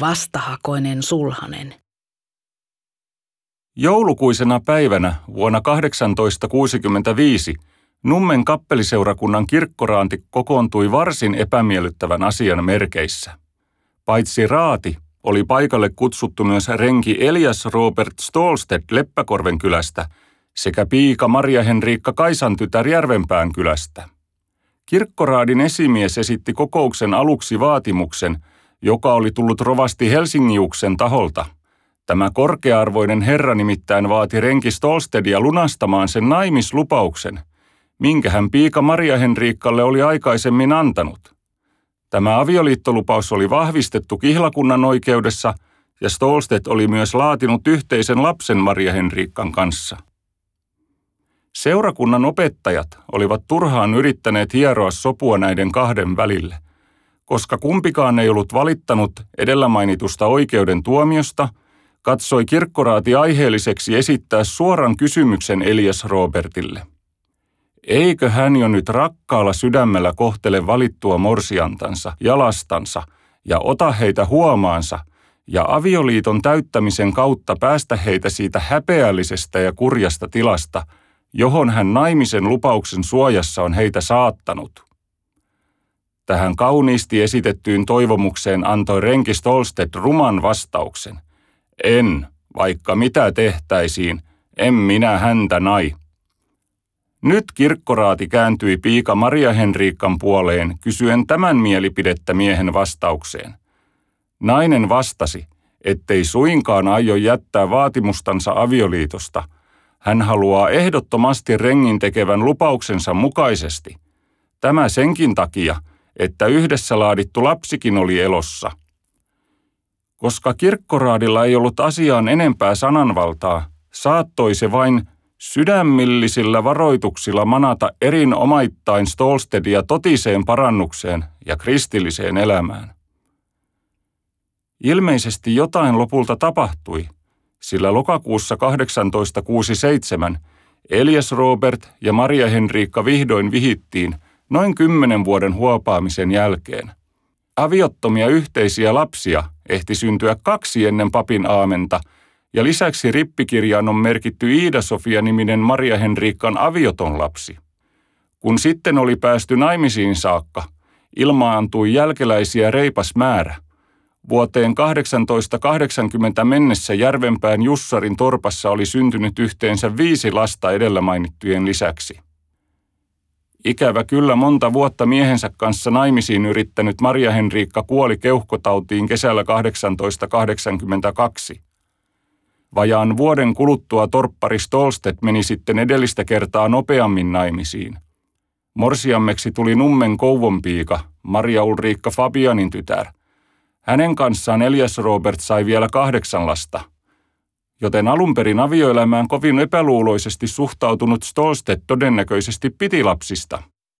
vastahakoinen sulhanen. Joulukuisena päivänä vuonna 1865 Nummen kappeliseurakunnan kirkkoraanti kokoontui varsin epämiellyttävän asian merkeissä. Paitsi raati, oli paikalle kutsuttu myös renki Elias Robert Stolstedt Leppäkorven kylästä sekä piika Maria Henriikka Kaisan tytär Järvenpään kylästä. Kirkkoraadin esimies esitti kokouksen aluksi vaatimuksen, joka oli tullut rovasti Helsingiuksen taholta. Tämä korkearvoinen herra nimittäin vaati renki Stolstedia lunastamaan sen naimislupauksen, minkä hän piika Maria Henriikkalle oli aikaisemmin antanut. Tämä avioliittolupaus oli vahvistettu kihlakunnan oikeudessa ja Stolstedt oli myös laatinut yhteisen lapsen Maria Henriikkan kanssa. Seurakunnan opettajat olivat turhaan yrittäneet hieroa sopua näiden kahden välille, koska kumpikaan ei ollut valittanut edellä mainitusta oikeuden tuomiosta, katsoi kirkkoraati aiheelliseksi esittää suoran kysymyksen Elias Robertille – Eikö hän jo nyt rakkaalla sydämellä kohtele valittua morsiantansa ja lastansa ja ota heitä huomaansa ja avioliiton täyttämisen kautta päästä heitä siitä häpeällisestä ja kurjasta tilasta, johon hän naimisen lupauksen suojassa on heitä saattanut? Tähän kauniisti esitettyyn toivomukseen antoi renki Stolstedt ruman vastauksen. En, vaikka mitä tehtäisiin, en minä häntä nai. Nyt kirkkoraati kääntyi piika Maria Henriikkan puoleen kysyen tämän mielipidettä miehen vastaukseen. Nainen vastasi, ettei suinkaan aio jättää vaatimustansa avioliitosta. Hän haluaa ehdottomasti rengin tekevän lupauksensa mukaisesti. Tämä senkin takia, että yhdessä laadittu lapsikin oli elossa. Koska kirkkoraadilla ei ollut asiaan enempää sananvaltaa, saattoi se vain sydämillisillä varoituksilla manata erinomaittain Stolstedia totiseen parannukseen ja kristilliseen elämään. Ilmeisesti jotain lopulta tapahtui, sillä lokakuussa 1867 Elias Robert ja Maria Henriikka vihdoin vihittiin noin kymmenen vuoden huopaamisen jälkeen. Aviottomia yhteisiä lapsia ehti syntyä kaksi ennen papin aamenta – ja lisäksi rippikirjaan on merkitty Iida-Sofia-niminen Maria Henriikkan avioton lapsi. Kun sitten oli päästy naimisiin saakka, ilmaantui jälkeläisiä reipas määrä. Vuoteen 1880 mennessä Järvenpään Jussarin torpassa oli syntynyt yhteensä viisi lasta edellä mainittujen lisäksi. Ikävä kyllä monta vuotta miehensä kanssa naimisiin yrittänyt Maria Henriikka kuoli keuhkotautiin kesällä 1882. Vajaan vuoden kuluttua torppari Stolstedt meni sitten edellistä kertaa nopeammin naimisiin. Morsiammeksi tuli Nummen kouvonpiika, Maria Ulriikka Fabianin tytär. Hänen kanssaan Elias Robert sai vielä kahdeksan lasta. Joten alun perin avioelämään kovin epäluuloisesti suhtautunut Stolstedt todennäköisesti piti lapsista –